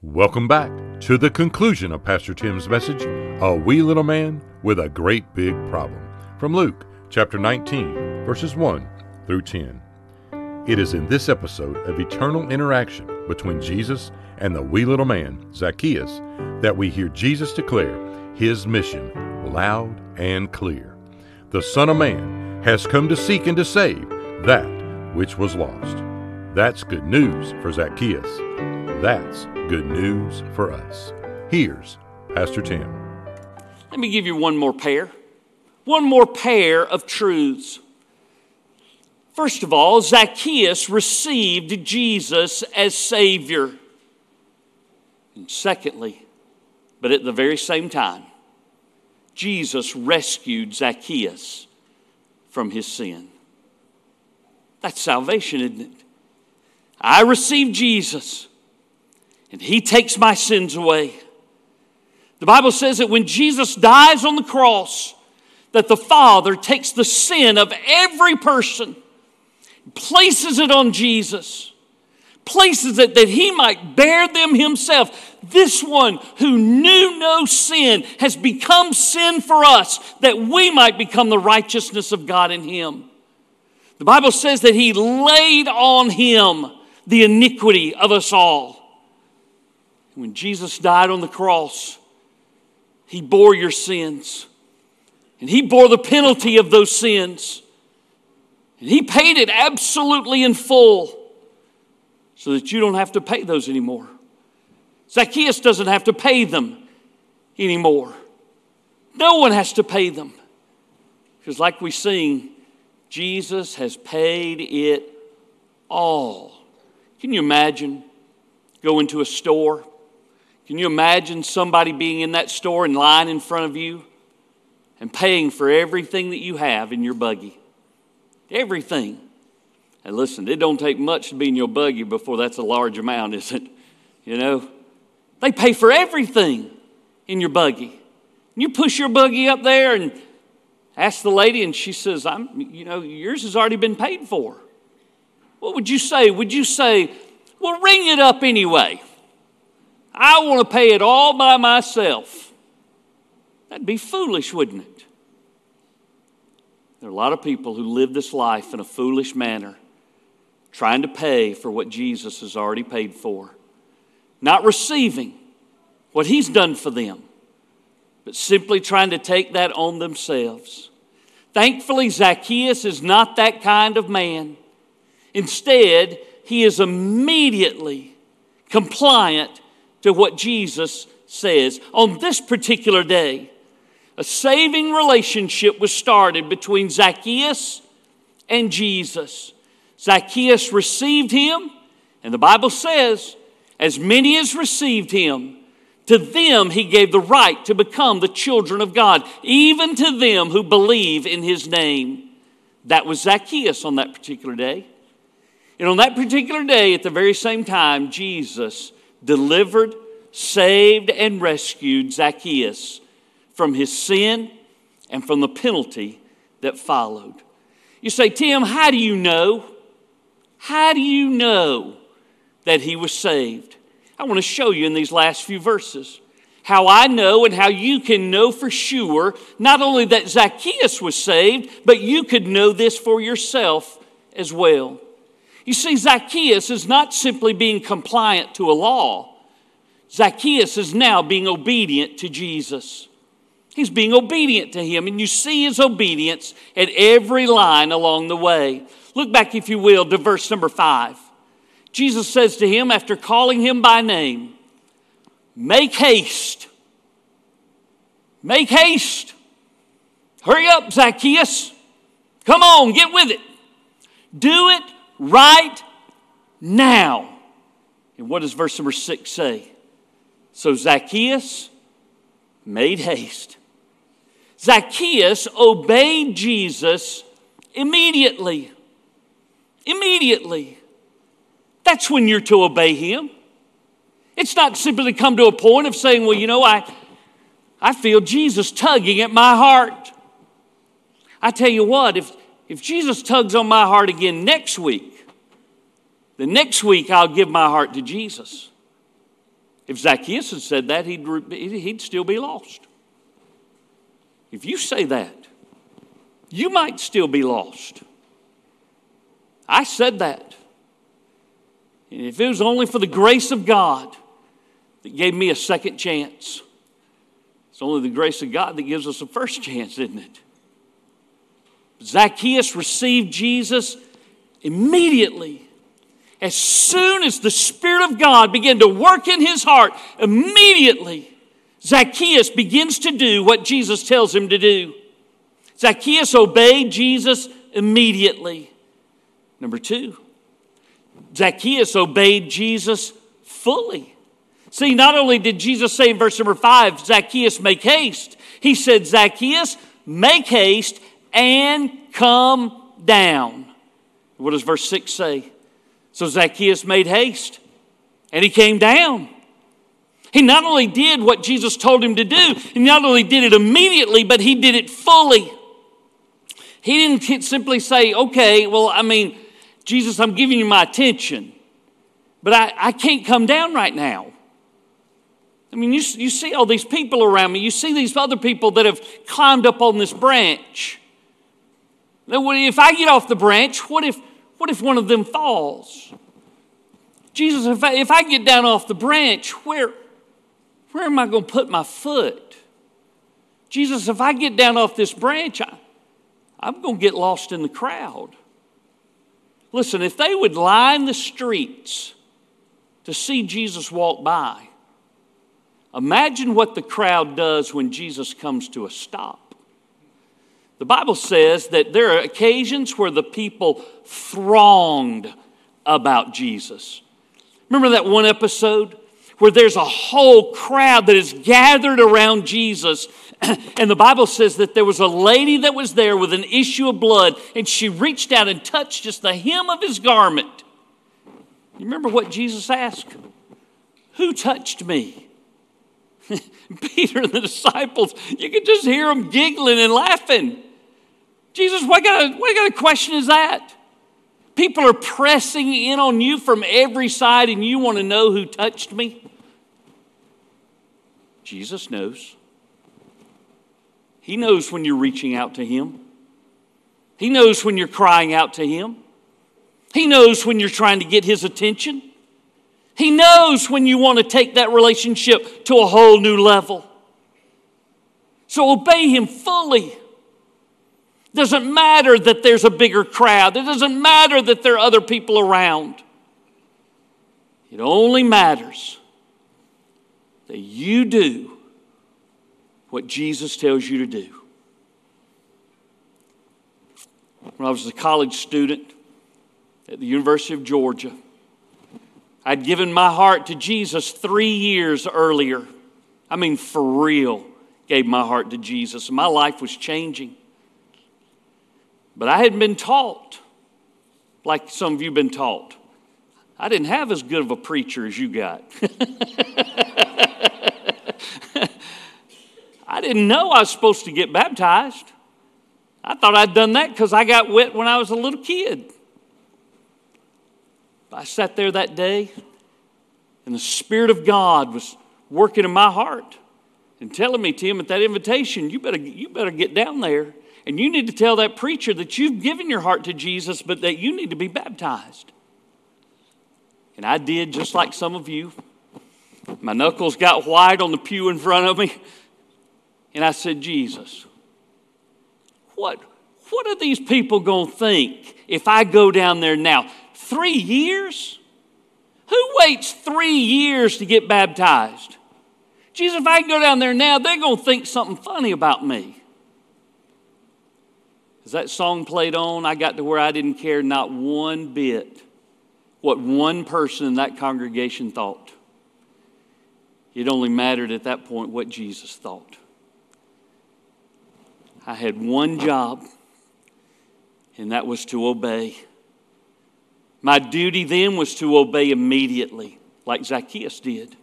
Welcome back to the conclusion of Pastor Tim's message, A Wee Little Man with a Great Big Problem, from Luke chapter 19, verses 1 through 10. It is in this episode of eternal interaction between Jesus and the wee little man, Zacchaeus, that we hear Jesus declare his mission loud and clear. The Son of Man has come to seek and to save that which was lost. That's good news for Zacchaeus. That's good news for us. Here's Pastor Tim. Let me give you one more pair. One more pair of truths. First of all, Zacchaeus received Jesus as Savior. And secondly, but at the very same time, Jesus rescued Zacchaeus from his sin. That's salvation, isn't it? I receive Jesus, and he takes my sins away. The Bible says that when Jesus dies on the cross, that the Father takes the sin of every person, places it on Jesus, places it that he might bear them himself. This one who knew no sin has become sin for us, that we might become the righteousness of God in him. The Bible says that he laid on him the iniquity of us all. When Jesus died on the cross, he bore your sins. And he bore the penalty of those sins. And he paid it absolutely in full so that you don't have to pay those anymore. Zacchaeus doesn't have to pay them anymore. No one has to pay them. Because, like we sing, Jesus has paid it all. Can you imagine going to a store? Can you imagine somebody being in that store in line in front of you and paying for everything that you have in your buggy? Everything. And listen, it don't take much to be in your buggy before that's a large amount, is it? You know? They pay for everything in your buggy. You push your buggy up there and Ask the lady, and she says, I'm, you know, yours has already been paid for. What would you say? Would you say, well, ring it up anyway? I want to pay it all by myself. That'd be foolish, wouldn't it? There are a lot of people who live this life in a foolish manner, trying to pay for what Jesus has already paid for, not receiving what He's done for them, but simply trying to take that on themselves. Thankfully, Zacchaeus is not that kind of man. Instead, he is immediately compliant to what Jesus says. On this particular day, a saving relationship was started between Zacchaeus and Jesus. Zacchaeus received him, and the Bible says, as many as received him, to them, he gave the right to become the children of God, even to them who believe in his name. That was Zacchaeus on that particular day. And on that particular day, at the very same time, Jesus delivered, saved, and rescued Zacchaeus from his sin and from the penalty that followed. You say, Tim, how do you know? How do you know that he was saved? I want to show you in these last few verses how I know and how you can know for sure not only that Zacchaeus was saved, but you could know this for yourself as well. You see, Zacchaeus is not simply being compliant to a law, Zacchaeus is now being obedient to Jesus. He's being obedient to him, and you see his obedience at every line along the way. Look back, if you will, to verse number five. Jesus says to him, after calling him by name, Make haste. Make haste. Hurry up, Zacchaeus. Come on, get with it. Do it right now. And what does verse number six say? So Zacchaeus made haste. Zacchaeus obeyed Jesus immediately. Immediately. That's when you're to obey Him. It's not simply to come to a point of saying, well, you know, I, I feel Jesus tugging at my heart. I tell you what, if, if Jesus tugs on my heart again next week, the next week I'll give my heart to Jesus. If Zacchaeus had said that, he'd, he'd still be lost. If you say that, you might still be lost. I said that. And if it was only for the grace of God that gave me a second chance, it's only the grace of God that gives us a first chance, isn't it? Zacchaeus received Jesus immediately. As soon as the Spirit of God began to work in his heart, immediately Zacchaeus begins to do what Jesus tells him to do. Zacchaeus obeyed Jesus immediately. Number two, Zacchaeus obeyed Jesus fully. See, not only did Jesus say in verse number five, Zacchaeus, make haste, he said, Zacchaeus, make haste and come down. What does verse 6 say? So Zacchaeus made haste and he came down. He not only did what Jesus told him to do, he not only did it immediately, but he did it fully. He didn't simply say, okay, well, I mean, Jesus, I'm giving you my attention, but I, I can't come down right now. I mean, you, you see all these people around me. You see these other people that have climbed up on this branch. If I get off the branch, what if, what if one of them falls? Jesus, if I, if I get down off the branch, where, where am I going to put my foot? Jesus, if I get down off this branch, I, I'm going to get lost in the crowd. Listen, if they would line the streets to see Jesus walk by, imagine what the crowd does when Jesus comes to a stop. The Bible says that there are occasions where the people thronged about Jesus. Remember that one episode where there's a whole crowd that is gathered around Jesus. And the Bible says that there was a lady that was there with an issue of blood, and she reached out and touched just the hem of his garment. You remember what Jesus asked? Who touched me? Peter and the disciples, you could just hear them giggling and laughing. Jesus, what kind of, what kind of question is that? People are pressing in on you from every side, and you want to know who touched me? Jesus knows. He knows when you're reaching out to Him. He knows when you're crying out to Him. He knows when you're trying to get His attention. He knows when you want to take that relationship to a whole new level. So obey Him fully. It doesn't matter that there's a bigger crowd, it doesn't matter that there are other people around. It only matters that you do what Jesus tells you to do. When I was a college student at the University of Georgia, I'd given my heart to Jesus three years earlier. I mean, for real, gave my heart to Jesus, my life was changing. But I hadn't been taught like some of you have been taught. I didn't have as good of a preacher as you got. I didn't know I was supposed to get baptized. I thought I'd done that because I got wet when I was a little kid. I sat there that day, and the Spirit of God was working in my heart and telling me, Tim, at that invitation, you better, you better get down there and you need to tell that preacher that you've given your heart to Jesus, but that you need to be baptized. And I did just like some of you. My knuckles got white on the pew in front of me. And I said, Jesus, what, what are these people going to think if I go down there now? Three years? Who waits three years to get baptized? Jesus, if I go down there now, they're going to think something funny about me. As that song played on, I got to where I didn't care not one bit what one person in that congregation thought. It only mattered at that point what Jesus thought. I had one job, and that was to obey. My duty then was to obey immediately, like Zacchaeus did,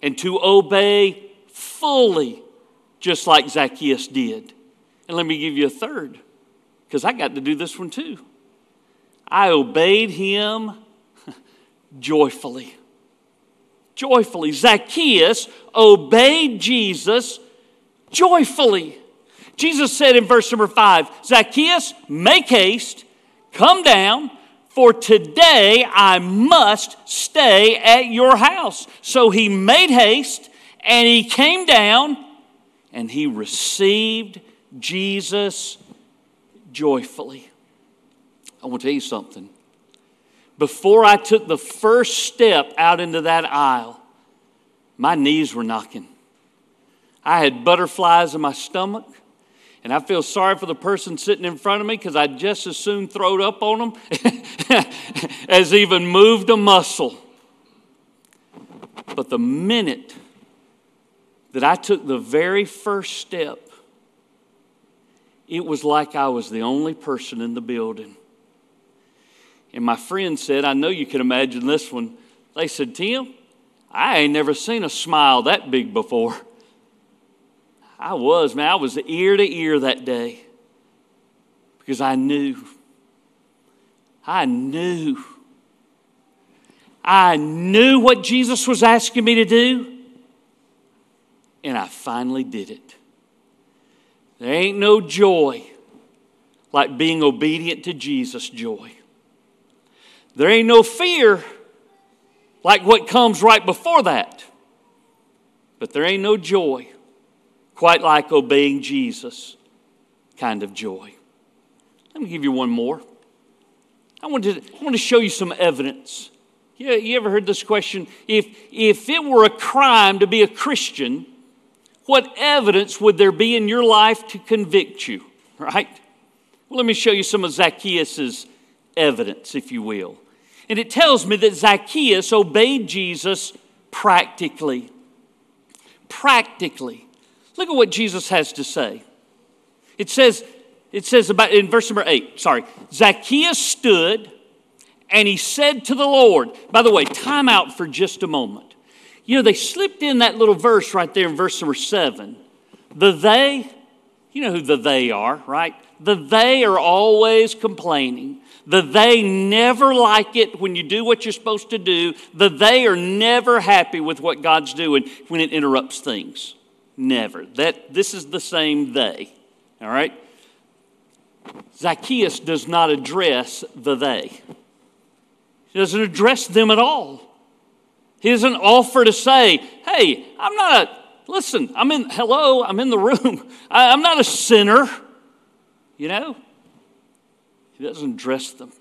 and to obey fully, just like Zacchaeus did. And let me give you a third, because I got to do this one too. I obeyed him joyfully. joyfully. Zacchaeus obeyed Jesus joyfully. Jesus said in verse number five Zacchaeus, make haste, come down, for today I must stay at your house. So he made haste and he came down and he received Jesus joyfully. I want to tell you something. Before I took the first step out into that aisle, my knees were knocking. I had butterflies in my stomach, and I feel sorry for the person sitting in front of me because I'd just as soon throw it up on them as even moved a muscle. But the minute that I took the very first step, it was like I was the only person in the building. And my friend said, I know you can imagine this one. They said, Tim, I ain't never seen a smile that big before. I was, man, I was ear to ear that day because I knew. I knew. I knew what Jesus was asking me to do, and I finally did it. There ain't no joy like being obedient to Jesus' joy. There ain't no fear like what comes right before that. But there ain't no joy quite like obeying Jesus kind of joy. Let me give you one more. I want to, I want to show you some evidence. You, you ever heard this question? If, if it were a crime to be a Christian, what evidence would there be in your life to convict you? Right? Well, let me show you some of Zacchaeus' evidence, if you will. And it tells me that Zacchaeus obeyed Jesus practically. Practically. Look at what Jesus has to say. It says, it says about in verse number eight, sorry, Zacchaeus stood and he said to the Lord, by the way, time out for just a moment. You know, they slipped in that little verse right there in verse number seven. The they, you know who the they are, right? The they are always complaining. The they never like it when you do what you're supposed to do. The they are never happy with what God's doing when it interrupts things. Never. That this is the same they. All right? Zacchaeus does not address the they. He doesn't address them at all. He doesn't offer to say, hey, I'm not a, listen, I'm in, hello, I'm in the room. I, I'm not a sinner. You know? He doesn't dress them.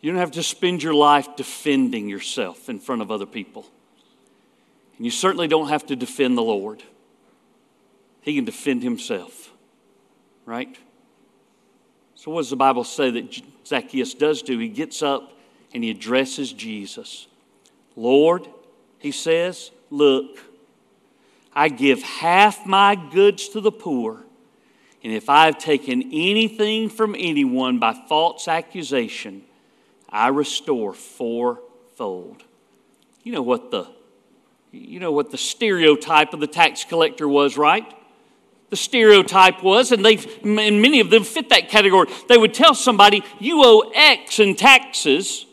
You don't have to spend your life defending yourself in front of other people. And you certainly don't have to defend the Lord. He can defend himself, right? So, what does the Bible say that Zacchaeus does do? He gets up and he addresses Jesus. Lord, he says, Look, I give half my goods to the poor. And if I have taken anything from anyone by false accusation, I restore fourfold. You know what the you know what the stereotype of the tax collector was, right? The stereotype was, and they and many of them fit that category. They would tell somebody, "You owe X in taxes,"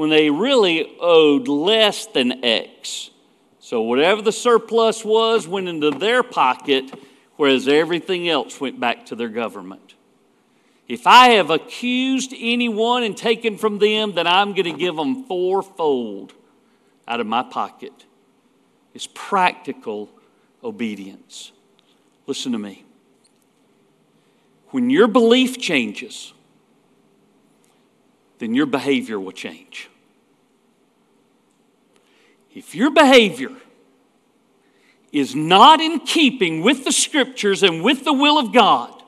when they really owed less than X. So whatever the surplus was went into their pocket whereas everything else went back to their government. If I have accused anyone and taken from them, then I'm going to give them fourfold out of my pocket. It's practical obedience. Listen to me. When your belief changes, then your behavior will change. If your behavior is not in keeping with the scriptures and with the will of God,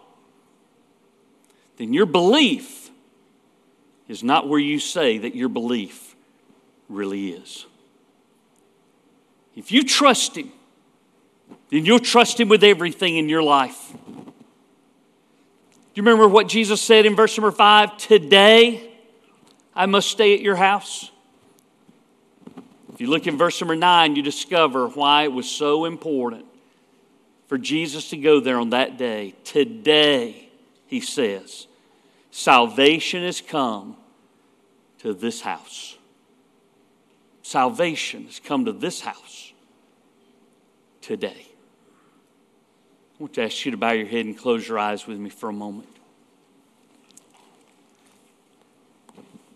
then your belief is not where you say that your belief really is. If you trust Him, then you'll trust Him with everything in your life. Do you remember what Jesus said in verse number five? Today I must stay at your house If you look in verse number nine, you discover why it was so important for Jesus to go there on that day. Today, he says, salvation has come to this house. salvation has come to this house today. I want to ask you to bow your head and close your eyes with me for a moment.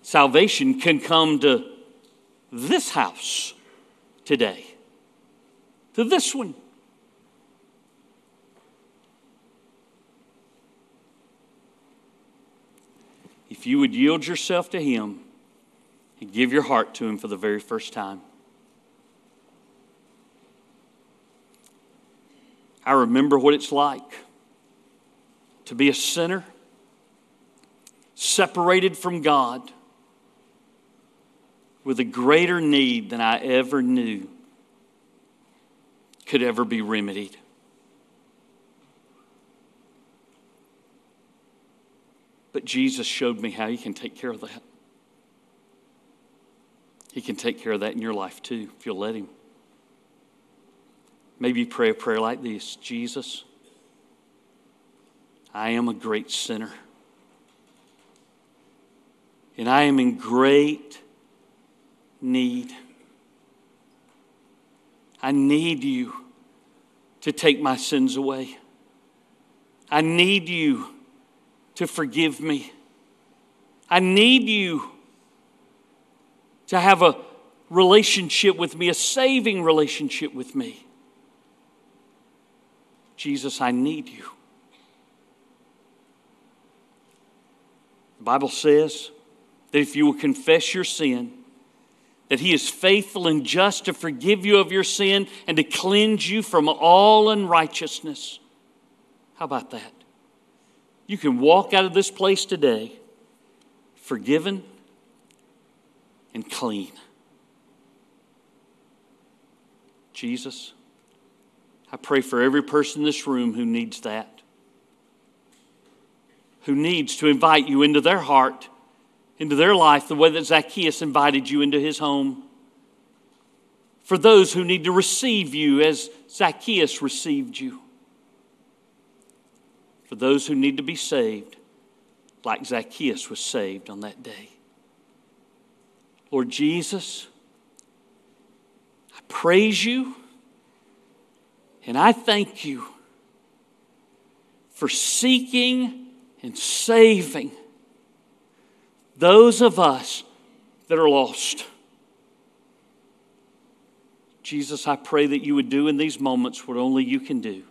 Salvation can come to this house today, to this one. If you would yield yourself to Him and give your heart to Him for the very first time. I remember what it's like to be a sinner, separated from God, with a greater need than I ever knew could ever be remedied. But Jesus showed me how He can take care of that. He can take care of that in your life too, if you'll let Him. Maybe you pray a prayer like this Jesus, I am a great sinner. And I am in great need. I need you to take my sins away. I need you to forgive me. I need you to have a relationship with me, a saving relationship with me. Jesus, I need you. The Bible says that if you will confess your sin, that he is faithful and just to forgive you of your sin and to cleanse you from all unrighteousness. How about that? You can walk out of this place today forgiven and clean. Jesus, I pray for every person in this room who needs that, who needs to invite you into their heart, into their life, the way that Zacchaeus invited you into his home. For those who need to receive you as Zacchaeus received you. For those who need to be saved, like Zacchaeus was saved on that day. Lord Jesus, I praise you and I thank you for seeking and saving those of us that are lost. Jesus, I pray that you would do in these moments what only you can do,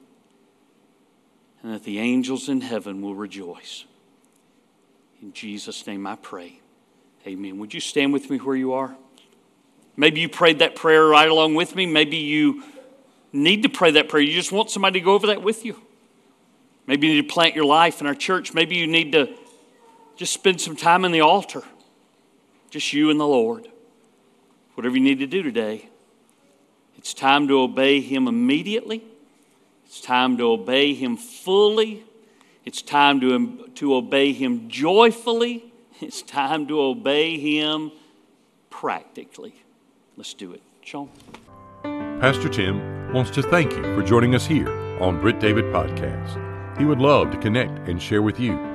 and that the angels in heaven will rejoice. In Jesus' name I pray. Amen. Would you stand with me where you are? Maybe you prayed that prayer right along with me. Maybe you need to pray that prayer. You just want somebody to go over that with you. Maybe you need to plant your life in our church. Maybe you need to just spend some time in the altar. Just you and the Lord. Whatever you need to do today. It's time to obey Him immediately. It's time to obey Him fully. It's time to, to obey Him joyfully. It's time to obey Him practically. Let's do it. Sean. Pastor Tim wants to thank you for joining us here on Britt David Podcast. He would love to connect and share with you